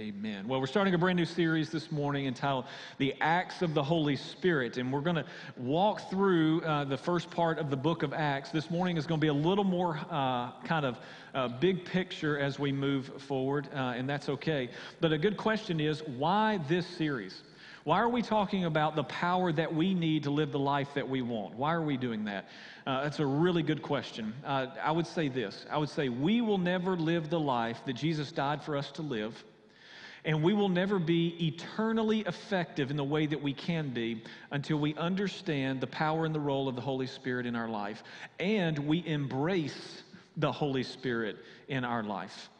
Amen. Well, we're starting a brand new series this morning entitled The Acts of the Holy Spirit. And we're going to walk through uh, the first part of the book of Acts. This morning is going to be a little more uh, kind of uh, big picture as we move forward, uh, and that's okay. But a good question is why this series? Why are we talking about the power that we need to live the life that we want? Why are we doing that? Uh, that's a really good question. Uh, I would say this I would say we will never live the life that Jesus died for us to live and we will never be eternally effective in the way that we can be until we understand the power and the role of the Holy Spirit in our life and we embrace the Holy Spirit in our life.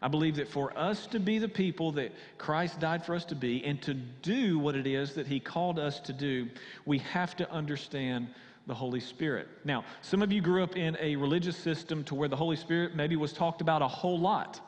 I believe that for us to be the people that Christ died for us to be and to do what it is that He called us to do, we have to understand the Holy Spirit. Now, some of you grew up in a religious system to where the Holy Spirit maybe was talked about a whole lot.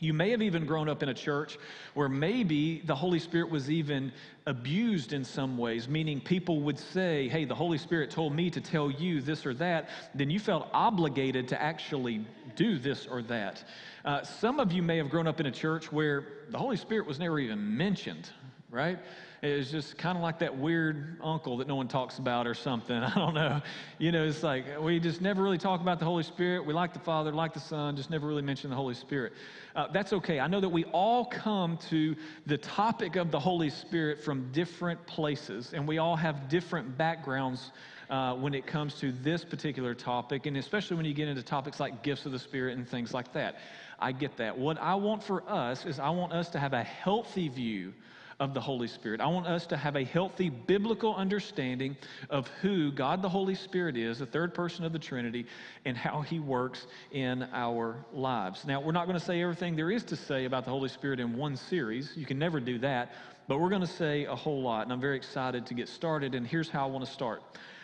You may have even grown up in a church where maybe the Holy Spirit was even abused in some ways, meaning people would say, Hey, the Holy Spirit told me to tell you this or that. Then you felt obligated to actually do this or that. Uh, some of you may have grown up in a church where the Holy Spirit was never even mentioned, right? It was just kind of like that weird uncle that no one talks about or something. I don't know. You know, it's like we just never really talk about the Holy Spirit. We like the Father, like the Son, just never really mention the Holy Spirit. Uh, that's okay. I know that we all come to the topic of the Holy Spirit from different places, and we all have different backgrounds uh, when it comes to this particular topic, and especially when you get into topics like gifts of the Spirit and things like that. I get that. What I want for us is I want us to have a healthy view of the Holy Spirit. I want us to have a healthy biblical understanding of who God the Holy Spirit is, the third person of the Trinity, and how he works in our lives. Now, we're not going to say everything there is to say about the Holy Spirit in one series. You can never do that, but we're going to say a whole lot, and I'm very excited to get started. And here's how I want to start.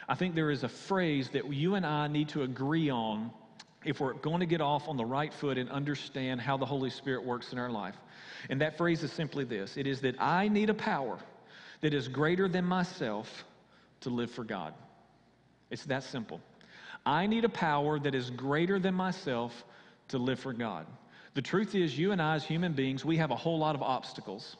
I think there is a phrase that you and I need to agree on if we're going to get off on the right foot and understand how the Holy Spirit works in our life. And that phrase is simply this it is that I need a power that is greater than myself to live for God. It's that simple. I need a power that is greater than myself to live for God. The truth is, you and I, as human beings, we have a whole lot of obstacles.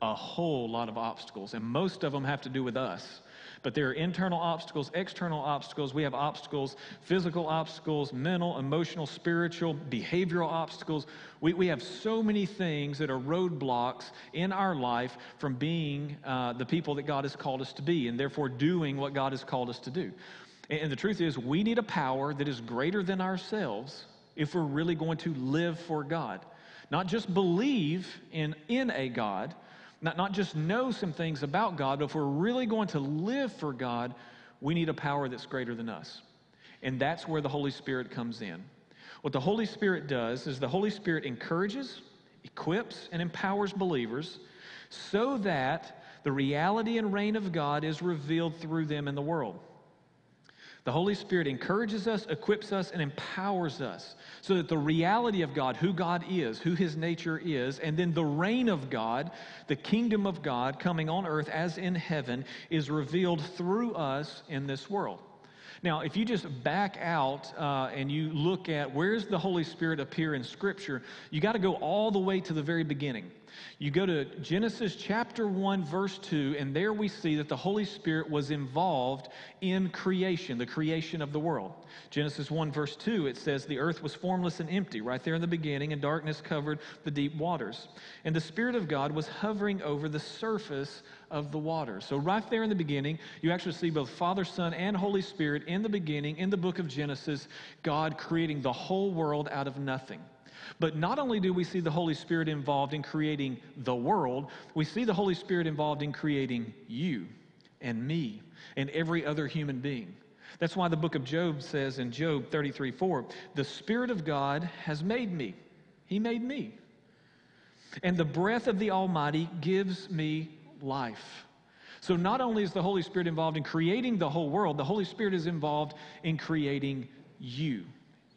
A whole lot of obstacles. And most of them have to do with us. But there are internal obstacles, external obstacles. We have obstacles, physical obstacles, mental, emotional, spiritual, behavioral obstacles. We, we have so many things that are roadblocks in our life from being uh, the people that God has called us to be and therefore doing what God has called us to do. And, and the truth is, we need a power that is greater than ourselves if we're really going to live for God. Not just believe in, in a God, not, not just know some things about God, but if we're really going to live for God, we need a power that's greater than us. And that's where the Holy Spirit comes in. What the Holy Spirit does is the Holy Spirit encourages, equips, and empowers believers so that the reality and reign of God is revealed through them in the world. The Holy Spirit encourages us, equips us, and empowers us so that the reality of God, who God is, who His nature is, and then the reign of God, the kingdom of God coming on earth as in heaven, is revealed through us in this world. Now, if you just back out uh, and you look at where's the Holy Spirit appear in Scripture, you got to go all the way to the very beginning. You go to Genesis chapter 1, verse 2, and there we see that the Holy Spirit was involved in creation, the creation of the world. Genesis 1, verse 2, it says, The earth was formless and empty, right there in the beginning, and darkness covered the deep waters. And the Spirit of God was hovering over the surface of the water. So, right there in the beginning, you actually see both Father, Son, and Holy Spirit in the beginning, in the book of Genesis, God creating the whole world out of nothing. But not only do we see the Holy Spirit involved in creating the world, we see the Holy Spirit involved in creating you and me and every other human being. That's why the book of Job says in Job 33 4, the Spirit of God has made me. He made me. And the breath of the Almighty gives me life. So not only is the Holy Spirit involved in creating the whole world, the Holy Spirit is involved in creating you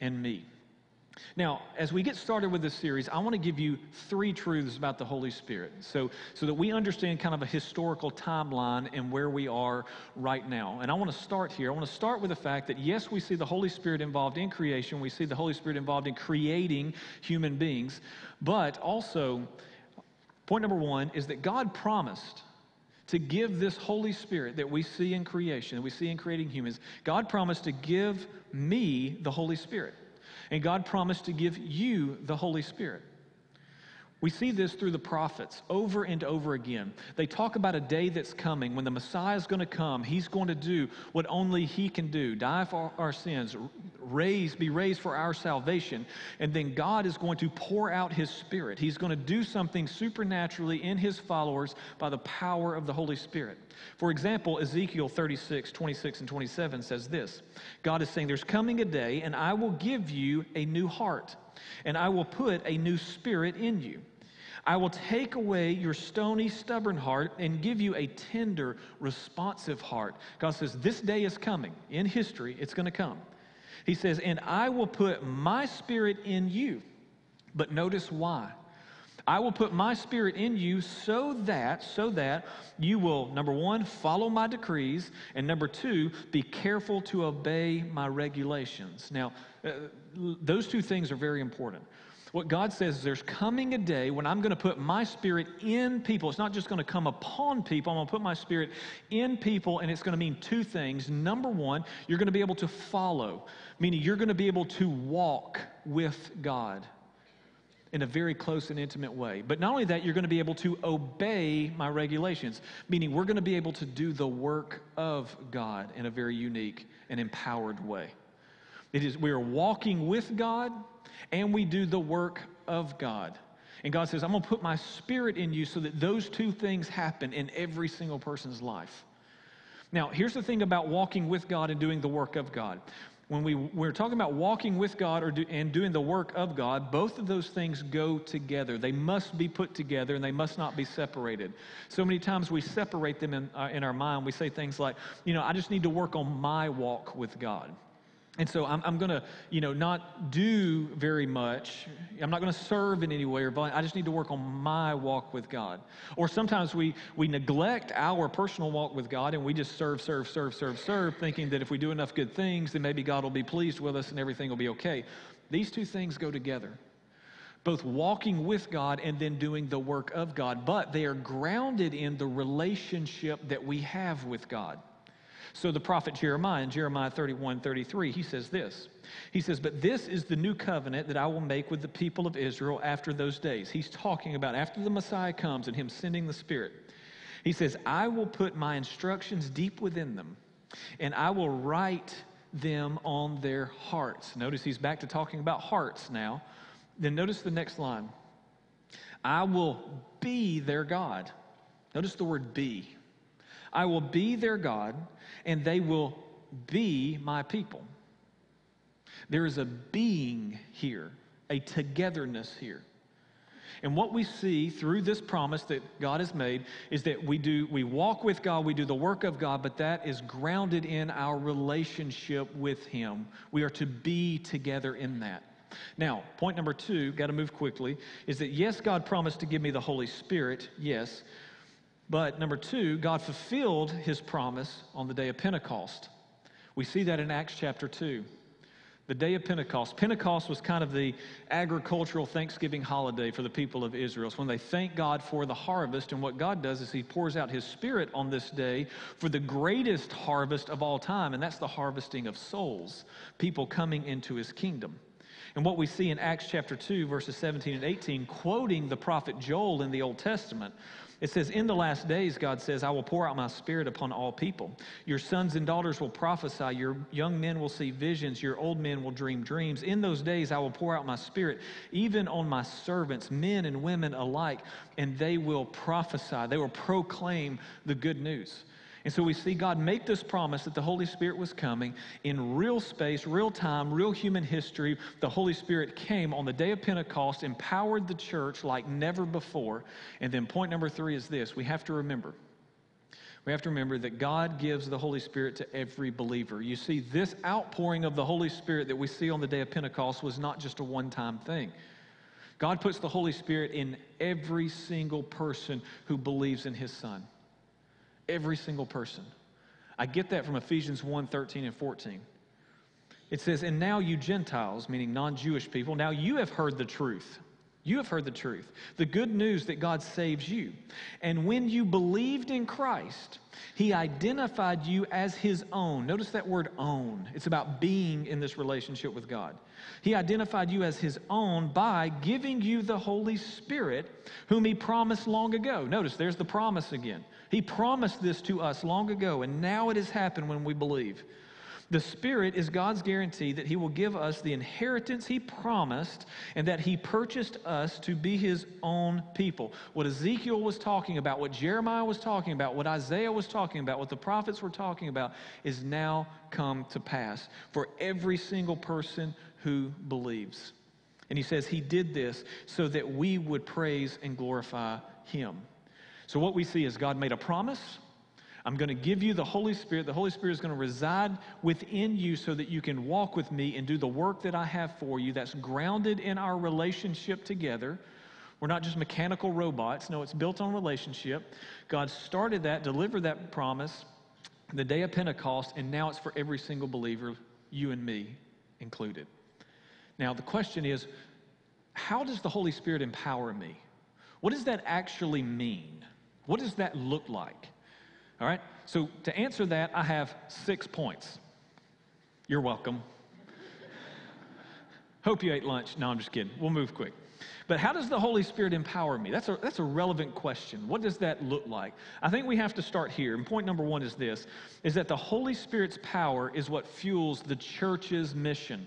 and me. Now, as we get started with this series, I want to give you three truths about the Holy Spirit so, so that we understand kind of a historical timeline and where we are right now. And I want to start here. I want to start with the fact that, yes, we see the Holy Spirit involved in creation, we see the Holy Spirit involved in creating human beings, but also Point number one is that God promised to give this Holy Spirit that we see in creation, that we see in creating humans. God promised to give me the Holy Spirit. And God promised to give you the Holy Spirit. We see this through the prophets over and over again. They talk about a day that's coming when the Messiah is going to come. He's going to do what only He can do die for our sins, raise, be raised for our salvation. And then God is going to pour out His Spirit. He's going to do something supernaturally in His followers by the power of the Holy Spirit. For example, Ezekiel 36, 26, and 27 says this God is saying, There's coming a day, and I will give you a new heart, and I will put a new spirit in you. I will take away your stony, stubborn heart and give you a tender, responsive heart. God says, This day is coming. In history, it's going to come. He says, And I will put my spirit in you. But notice why. I will put my spirit in you so that, so that you will, number one, follow my decrees, and number two, be careful to obey my regulations. Now, uh, those two things are very important. What God says is there's coming a day when I'm going to put my spirit in people. It's not just going to come upon people, I'm going to put my spirit in people, and it's going to mean two things. Number one, you're going to be able to follow, meaning you're going to be able to walk with God in a very close and intimate way. But not only that, you're going to be able to obey my regulations, meaning we're going to be able to do the work of God in a very unique and empowered way. It is we are walking with God and we do the work of God. And God says, I'm going to put my spirit in you so that those two things happen in every single person's life. Now, here's the thing about walking with God and doing the work of God. When we, we're talking about walking with God or do, and doing the work of God, both of those things go together. They must be put together and they must not be separated. So many times we separate them in, uh, in our mind. We say things like, you know, I just need to work on my walk with God. And so I'm, I'm going to, you know, not do very much. I'm not going to serve in any way or I just need to work on my walk with God. Or sometimes we, we neglect our personal walk with God and we just serve, serve, serve, serve, serve, thinking that if we do enough good things, then maybe God will be pleased with us and everything will be okay. These two things go together. Both walking with God and then doing the work of God, but they are grounded in the relationship that we have with God. So the prophet Jeremiah in Jeremiah 31 33, he says this. He says, But this is the new covenant that I will make with the people of Israel after those days. He's talking about after the Messiah comes and him sending the Spirit. He says, I will put my instructions deep within them, and I will write them on their hearts. Notice he's back to talking about hearts now. Then notice the next line I will be their God. Notice the word be. I will be their God, and they will be my people. There is a being here, a togetherness here. And what we see through this promise that God has made is that we do we walk with God, we do the work of God, but that is grounded in our relationship with him. We are to be together in that. Now, point number 2, got to move quickly, is that yes, God promised to give me the Holy Spirit, yes, but number two, God fulfilled his promise on the day of Pentecost. We see that in Acts chapter 2. The day of Pentecost. Pentecost was kind of the agricultural Thanksgiving holiday for the people of Israel. It's when they thank God for the harvest. And what God does is He pours out His Spirit on this day for the greatest harvest of all time, and that's the harvesting of souls, people coming into His kingdom. And what we see in Acts chapter 2, verses 17 and 18, quoting the prophet Joel in the Old Testament, it says, In the last days, God says, I will pour out my spirit upon all people. Your sons and daughters will prophesy. Your young men will see visions. Your old men will dream dreams. In those days, I will pour out my spirit, even on my servants, men and women alike, and they will prophesy. They will proclaim the good news. And so we see God make this promise that the Holy Spirit was coming in real space, real time, real human history. The Holy Spirit came on the day of Pentecost, empowered the church like never before. And then point number three is this we have to remember. We have to remember that God gives the Holy Spirit to every believer. You see, this outpouring of the Holy Spirit that we see on the day of Pentecost was not just a one time thing. God puts the Holy Spirit in every single person who believes in His Son. Every single person. I get that from Ephesians 1 13 and 14. It says, And now you Gentiles, meaning non Jewish people, now you have heard the truth. You have heard the truth, the good news that God saves you. And when you believed in Christ, He identified you as His own. Notice that word own. It's about being in this relationship with God. He identified you as His own by giving you the Holy Spirit, whom He promised long ago. Notice there's the promise again. He promised this to us long ago, and now it has happened when we believe. The Spirit is God's guarantee that He will give us the inheritance He promised and that He purchased us to be His own people. What Ezekiel was talking about, what Jeremiah was talking about, what Isaiah was talking about, what the prophets were talking about is now come to pass for every single person who believes. And He says He did this so that we would praise and glorify Him. So, what we see is God made a promise. I'm going to give you the Holy Spirit. The Holy Spirit is going to reside within you so that you can walk with me and do the work that I have for you that's grounded in our relationship together. We're not just mechanical robots. No, it's built on relationship. God started that, delivered that promise the day of Pentecost, and now it's for every single believer, you and me included. Now, the question is how does the Holy Spirit empower me? What does that actually mean? What does that look like? All right, so to answer that, I have six points. You're welcome. Hope you ate lunch. No, I'm just kidding. We'll move quick. But how does the Holy Spirit empower me? That's a, that's a relevant question. What does that look like? I think we have to start here. And point number one is this, is that the Holy Spirit's power is what fuels the church's mission.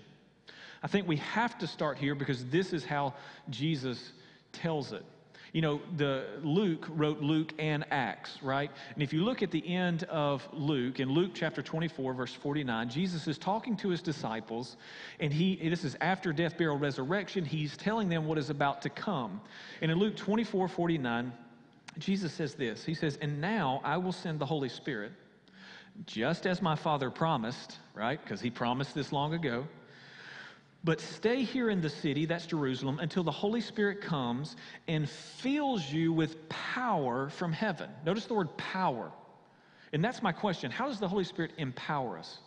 I think we have to start here because this is how Jesus tells it. You know, the Luke wrote Luke and Acts, right? And if you look at the end of Luke, in Luke chapter 24, verse 49, Jesus is talking to his disciples, and he this is after death, burial, resurrection. He's telling them what is about to come. And in Luke 24, 49, Jesus says this. He says, And now I will send the Holy Spirit, just as my Father promised, right? Because he promised this long ago. But stay here in the city, that's Jerusalem, until the Holy Spirit comes and fills you with power from heaven. Notice the word power. And that's my question. How does the Holy Spirit empower us?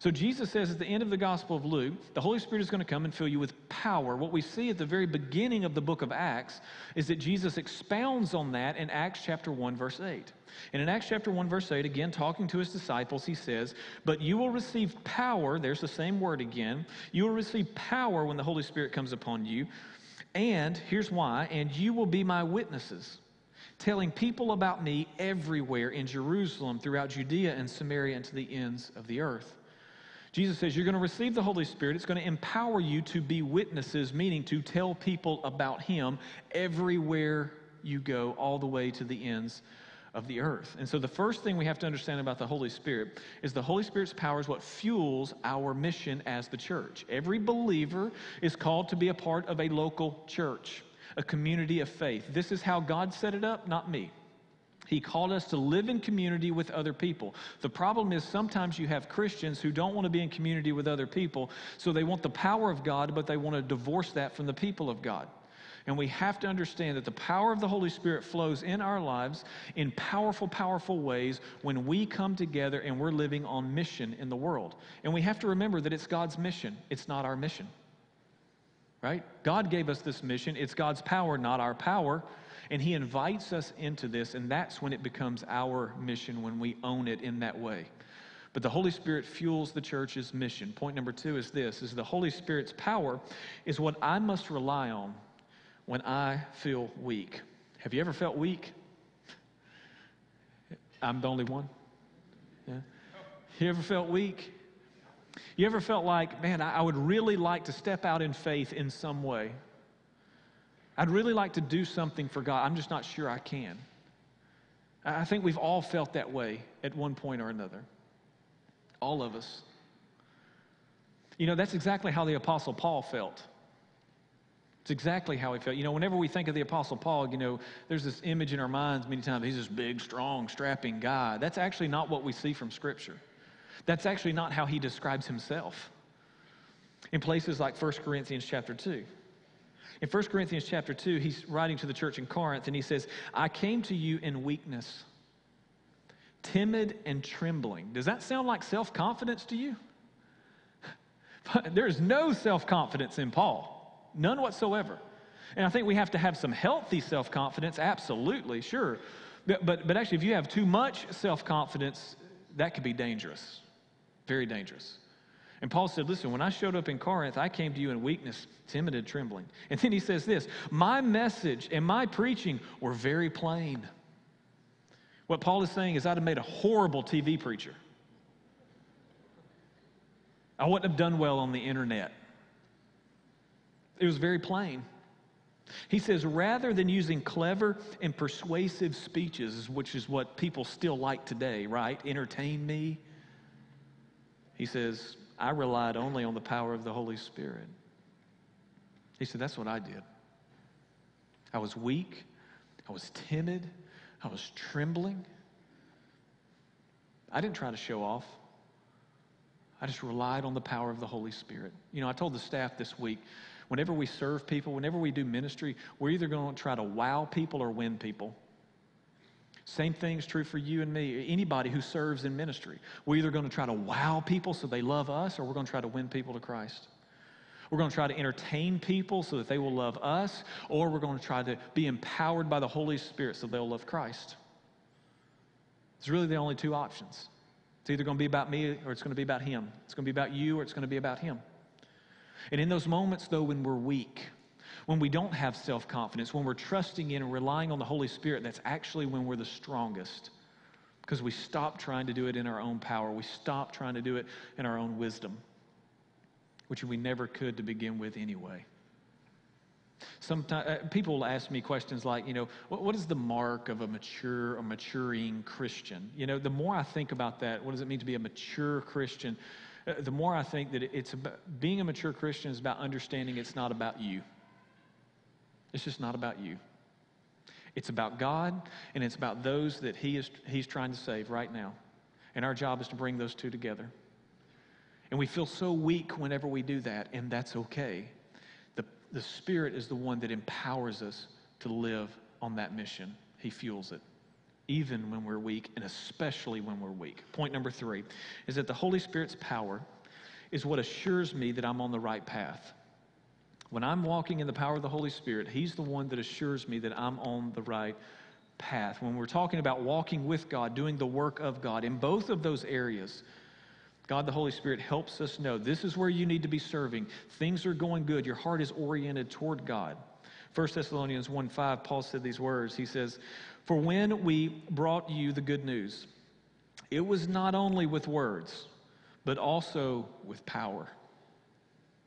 So Jesus says at the end of the Gospel of Luke, the Holy Spirit is going to come and fill you with power. What we see at the very beginning of the book of Acts is that Jesus expounds on that in Acts chapter 1, verse 8. And in Acts chapter 1, verse 8, again, talking to his disciples, he says, But you will receive power, there's the same word again. You will receive power when the Holy Spirit comes upon you. And here's why, and you will be my witnesses telling people about me everywhere in Jerusalem, throughout Judea and Samaria, and to the ends of the earth. Jesus says you're going to receive the Holy Spirit. It's going to empower you to be witnesses, meaning to tell people about Him everywhere you go, all the way to the ends of the earth. And so, the first thing we have to understand about the Holy Spirit is the Holy Spirit's power is what fuels our mission as the church. Every believer is called to be a part of a local church, a community of faith. This is how God set it up, not me. He called us to live in community with other people. The problem is sometimes you have Christians who don't want to be in community with other people, so they want the power of God, but they want to divorce that from the people of God. And we have to understand that the power of the Holy Spirit flows in our lives in powerful, powerful ways when we come together and we're living on mission in the world. And we have to remember that it's God's mission, it's not our mission. Right? God gave us this mission. It's God's power, not our power. And He invites us into this, and that's when it becomes our mission when we own it in that way. But the Holy Spirit fuels the church's mission. Point number two is this is the Holy Spirit's power is what I must rely on when I feel weak. Have you ever felt weak? I'm the only one. Yeah. You ever felt weak? You ever felt like, man, I would really like to step out in faith in some way? I'd really like to do something for God. I'm just not sure I can. I think we've all felt that way at one point or another. All of us. You know, that's exactly how the Apostle Paul felt. It's exactly how he felt. You know, whenever we think of the Apostle Paul, you know, there's this image in our minds many times. He's this big, strong, strapping guy. That's actually not what we see from Scripture. That's actually not how he describes himself. In places like 1 Corinthians chapter 2. In 1 Corinthians chapter 2, he's writing to the church in Corinth and he says, I came to you in weakness, timid and trembling. Does that sound like self confidence to you? There's no self confidence in Paul, none whatsoever. And I think we have to have some healthy self confidence, absolutely, sure. But, but, but actually, if you have too much self confidence, that could be dangerous, very dangerous. And Paul said, Listen, when I showed up in Corinth, I came to you in weakness, timid, and trembling. And then he says this My message and my preaching were very plain. What Paul is saying is, I'd have made a horrible TV preacher. I wouldn't have done well on the internet. It was very plain. He says, rather than using clever and persuasive speeches, which is what people still like today, right? Entertain me. He says, I relied only on the power of the Holy Spirit. He said, That's what I did. I was weak, I was timid, I was trembling. I didn't try to show off. I just relied on the power of the Holy Spirit. You know, I told the staff this week whenever we serve people, whenever we do ministry, we're either going to try to wow people or win people. Same thing is true for you and me, anybody who serves in ministry. We're either going to try to wow people so they love us, or we're going to try to win people to Christ. We're going to try to entertain people so that they will love us, or we're going to try to be empowered by the Holy Spirit so they'll love Christ. It's really the only two options. It's either going to be about me or it's going to be about Him. It's going to be about you or it's going to be about Him. And in those moments, though, when we're weak, when we don't have self confidence, when we're trusting in and relying on the Holy Spirit, that's actually when we're the strongest. Because we stop trying to do it in our own power. We stop trying to do it in our own wisdom, which we never could to begin with anyway. Sometimes uh, people will ask me questions like, you know, what, what is the mark of a mature, a maturing Christian? You know, the more I think about that, what does it mean to be a mature Christian? Uh, the more I think that it's about, being a mature Christian is about understanding it's not about you. It's just not about you. It's about God and it's about those that he is, He's trying to save right now. And our job is to bring those two together. And we feel so weak whenever we do that, and that's okay. The, the Spirit is the one that empowers us to live on that mission, He fuels it even when we're weak, and especially when we're weak. Point number three is that the Holy Spirit's power is what assures me that I'm on the right path. When I'm walking in the power of the Holy Spirit, He's the one that assures me that I'm on the right path. When we're talking about walking with God, doing the work of God, in both of those areas, God the Holy Spirit helps us know this is where you need to be serving. Things are going good. Your heart is oriented toward God. 1 Thessalonians 1 5, Paul said these words. He says, For when we brought you the good news, it was not only with words, but also with power.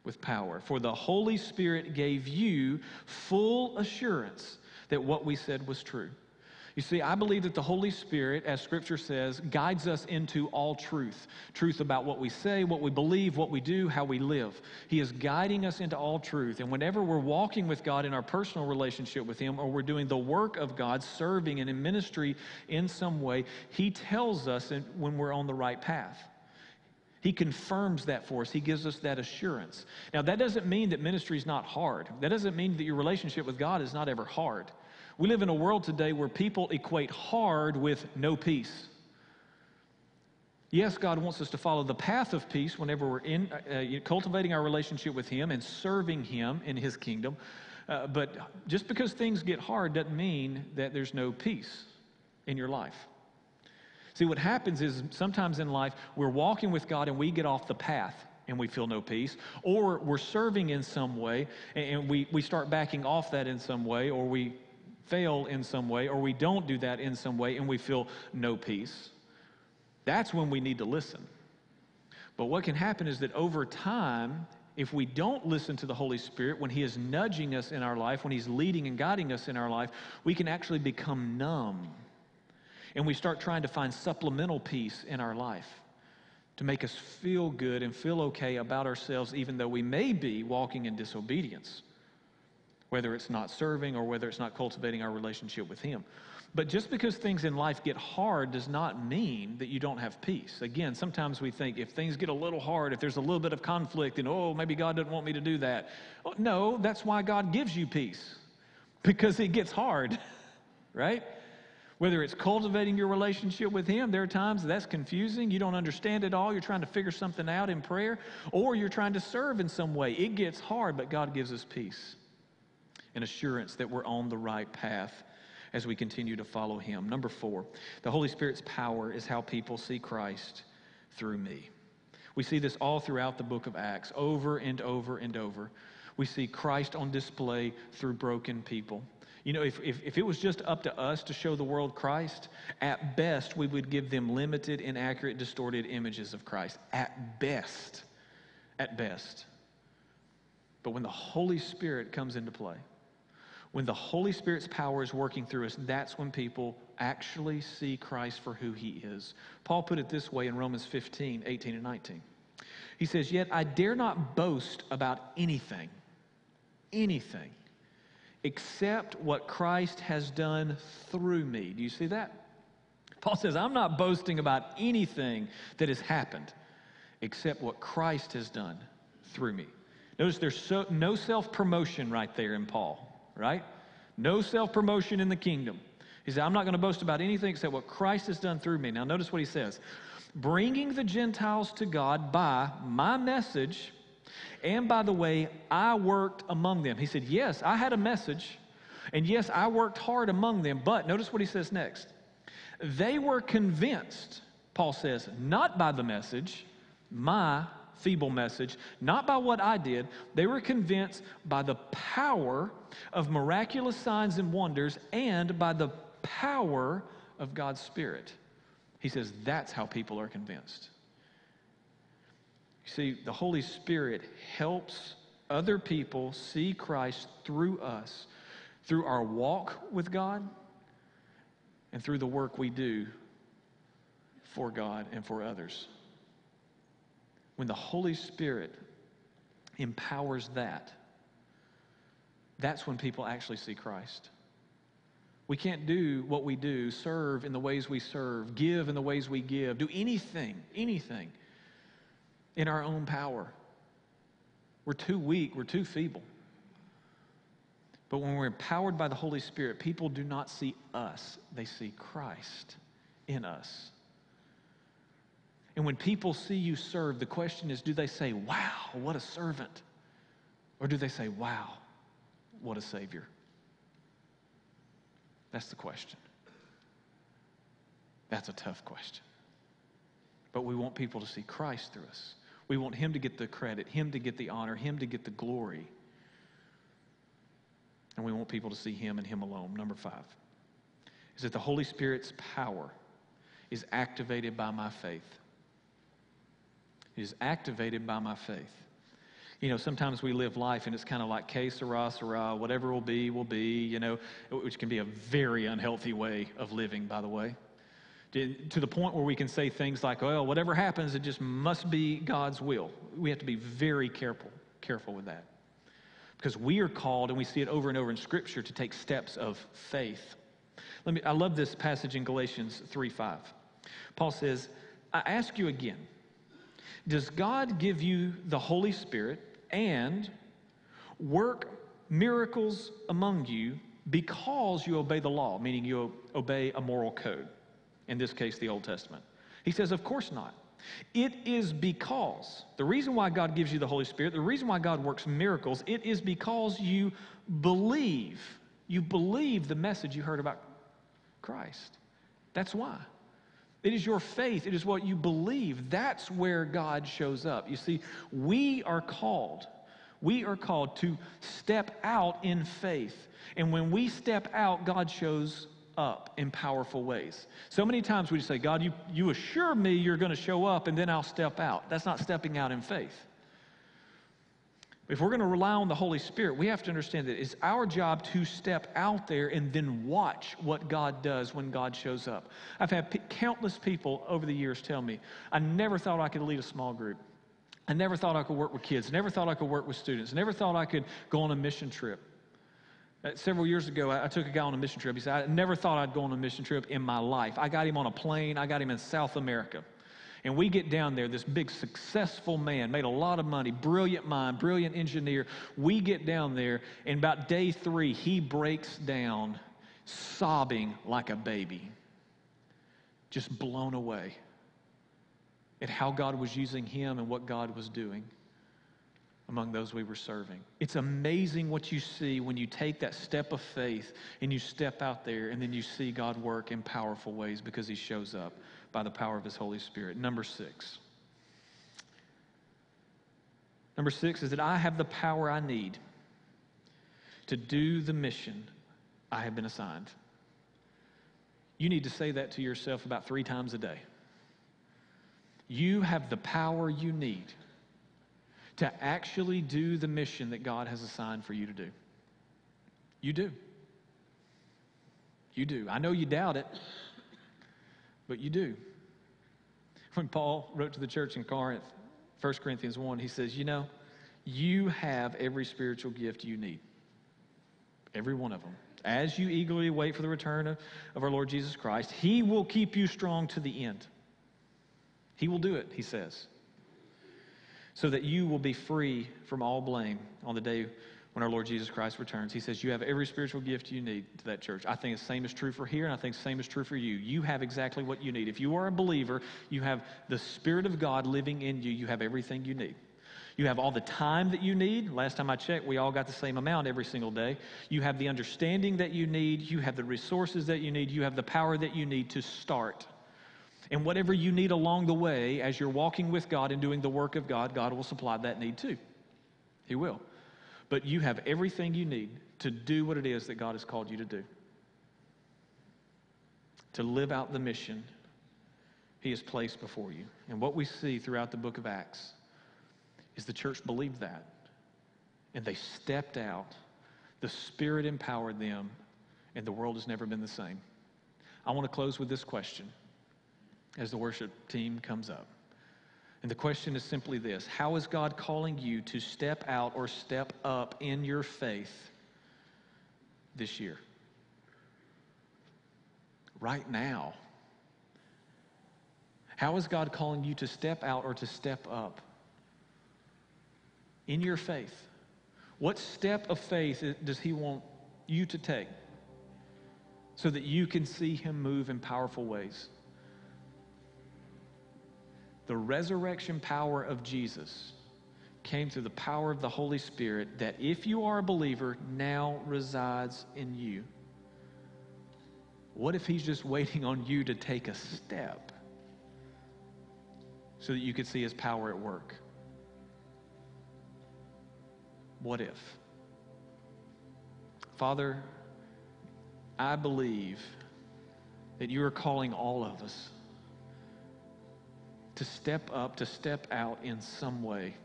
With power. For the Holy Spirit gave you full assurance that what we said was true. You see, I believe that the Holy Spirit, as Scripture says, guides us into all truth truth about what we say, what we believe, what we do, how we live. He is guiding us into all truth. And whenever we're walking with God in our personal relationship with Him, or we're doing the work of God, serving and in ministry in some way, He tells us when we're on the right path. He confirms that for us. He gives us that assurance. Now, that doesn't mean that ministry is not hard. That doesn't mean that your relationship with God is not ever hard. We live in a world today where people equate hard with no peace. Yes, God wants us to follow the path of peace whenever we're in, uh, uh, cultivating our relationship with Him and serving Him in His kingdom. Uh, but just because things get hard doesn't mean that there's no peace in your life. See, what happens is sometimes in life we're walking with God and we get off the path and we feel no peace, or we're serving in some way and we, we start backing off that in some way, or we fail in some way or we don't do that in some way and we feel no peace, that's when we need to listen. But what can happen is that over time, if we don't listen to the Holy Spirit when He is nudging us in our life, when He's leading and guiding us in our life, we can actually become numb. And we start trying to find supplemental peace in our life to make us feel good and feel okay about ourselves, even though we may be walking in disobedience whether it's not serving or whether it's not cultivating our relationship with Him. But just because things in life get hard does not mean that you don't have peace. Again, sometimes we think if things get a little hard, if there's a little bit of conflict, and oh, maybe God doesn't want me to do that. Oh, no, that's why God gives you peace, because it gets hard, right? Whether it's cultivating your relationship with Him, there are times that's confusing. You don't understand it all. You're trying to figure something out in prayer, or you're trying to serve in some way. It gets hard, but God gives us peace. and assurance that we're on the right path as we continue to follow Him. Number four, the Holy Spirit's power is how people see Christ through me. We see this all throughout the book of Acts, over and over and over. We see Christ on display through broken people. You know, if, if, if, it was just up to us to show the world Christ, at best we would give them limited, inaccurate, distorted images of Christ. At best. At best. But when the Holy Spirit comes into play, when the Holy Spirit's power is working through us, that's when people actually see Christ for who he is. Paul put it this way in Romans 15, 18, and 19. He says, Yet I dare not boast about anything, anything, except what Christ has done through me. Do you see that? Paul says, I'm not boasting about anything that has happened except what Christ has done through me. Notice there's so, no self promotion right there in Paul right? No self promotion in the kingdom. He said, I'm not going to boast about anything except what Christ has done through me. Now, notice what he says bringing the Gentiles to God by my message and by the way I worked among them. He said, Yes, I had a message, and yes, I worked hard among them, but notice what he says next. They were convinced, Paul says, not by the message, my feeble message, not by what I did. They were convinced by the power of miraculous signs and wonders and by the power of God's Spirit. He says that's how people are convinced. See, the Holy Spirit helps other people see Christ through us, through our walk with God, and through the work we do for God and for others when the Holy Spirit empowers that, that's when people actually see Christ. We can't do what we do, serve in the ways we serve, give in the ways we give, do anything, anything in our own power. We're too weak, we're too feeble. But when we're empowered by the Holy Spirit, people do not see us, they see Christ in us. And when people see you serve, the question is do they say, wow, what a servant? Or do they say, wow, what a Savior? That's the question. That's a tough question. But we want people to see Christ through us. We want Him to get the credit, Him to get the honor, Him to get the glory. And we want people to see Him and Him alone. Number five is that the Holy Spirit's power is activated by my faith is activated by my faith. You know, sometimes we live life and it's kind of like, que sera, sera, whatever will be, will be, you know, which can be a very unhealthy way of living, by the way. To the point where we can say things like, well, whatever happens, it just must be God's will. We have to be very careful, careful with that. Because we are called, and we see it over and over in Scripture, to take steps of faith. Let me, I love this passage in Galatians 3 5. Paul says, I ask you again, does God give you the Holy Spirit and work miracles among you because you obey the law, meaning you obey a moral code, in this case, the Old Testament? He says, Of course not. It is because, the reason why God gives you the Holy Spirit, the reason why God works miracles, it is because you believe. You believe the message you heard about Christ. That's why. It is your faith. It is what you believe. That's where God shows up. You see, we are called. We are called to step out in faith. And when we step out, God shows up in powerful ways. So many times we just say, God, you, you assure me you're going to show up and then I'll step out. That's not stepping out in faith. If we're going to rely on the Holy Spirit, we have to understand that it's our job to step out there and then watch what God does when God shows up. I've had p- countless people over the years tell me, I never thought I could lead a small group. I never thought I could work with kids. Never thought I could work with students. Never thought I could go on a mission trip. Uh, several years ago, I, I took a guy on a mission trip. He said, I never thought I'd go on a mission trip in my life. I got him on a plane, I got him in South America. And we get down there, this big successful man, made a lot of money, brilliant mind, brilliant engineer. We get down there, and about day three, he breaks down, sobbing like a baby, just blown away at how God was using him and what God was doing. Among those we were serving. It's amazing what you see when you take that step of faith and you step out there and then you see God work in powerful ways because He shows up by the power of His Holy Spirit. Number six. Number six is that I have the power I need to do the mission I have been assigned. You need to say that to yourself about three times a day. You have the power you need to actually do the mission that God has assigned for you to do. You do. You do. I know you doubt it, but you do. When Paul wrote to the church in Corinth, 1 Corinthians 1, he says, You know, you have every spiritual gift you need. Every one of them. As you eagerly wait for the return of, of our Lord Jesus Christ, He will keep you strong to the end. He will do it, He says so that you will be free from all blame on the day when our Lord Jesus Christ returns. He says, You have every spiritual gift you need to that church. I think the same is true for here, and I think the same is true for you. You have exactly what you need. If you are a believer, you have the Spirit of God living in you, you have everything you need. You have all the time that you need. Last time I checked, we all got the same amount every single day. You have the understanding that you need. You have the resources that you need. You have the power that you need to start. And whatever you need along the way, as you're walking with God and doing the work of God, God will supply that need too. He will. But you have everything you need to do what it is that God has called you to do. To live out the mission He has placed before you. And what we see throughout the book of Acts is the church believed that. And they stepped out. The Spirit empowered them, and the world has never been the same. I want to close with this question as the worship team comes up. And the question is simply this How is God calling you to step out or step up in your faith this year? Right now. How is God calling you to step out or to step up in your faith? What step of faith does He want you to take so that you can see Him move in powerful ways? The resurrection power of Jesus came through the power of the Holy Spirit that if you are a believer, now resides in you. What if He's just waiting on you to take a step so that you could see His power at work? What if? Father, I believe that you are calling all of us to step up, to step out in some way.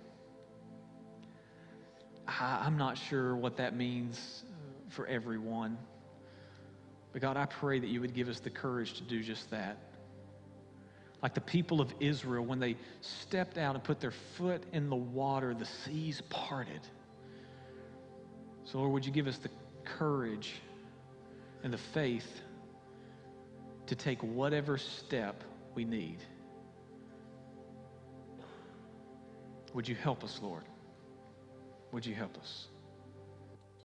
I'm not sure what that means uh, for everyone. But God, I pray that you would give us the courage to do just that. Like the people of Israel, when they stepped out and put their foot in the water, the seas parted. So, Lord, would you give us the courage and the faith to take whatever step we need? Would you help us, Lord? Would you help us?